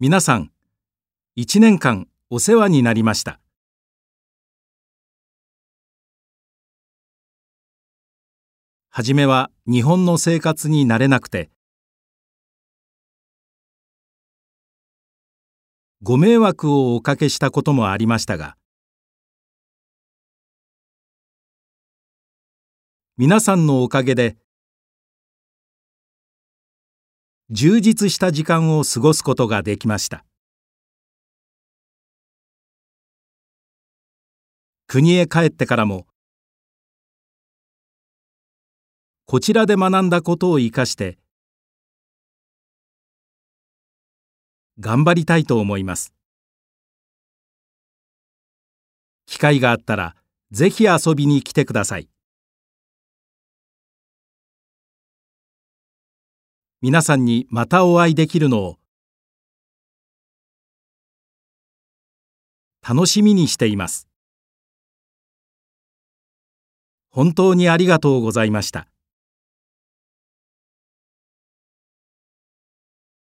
皆さん、一年間お世話になりました。はじめは日本の生活に慣れなくて、ご迷惑をおかけしたこともありましたが、皆さんのおかげで、充実した時間を過ごすことができました。国へ帰ってからも、こちらで学んだことを生かして、頑張りたいと思います。機会があったら、ぜひ遊びに来てください。皆さんにまたお会いできるのを楽しみにしています。本当にありがとうございました。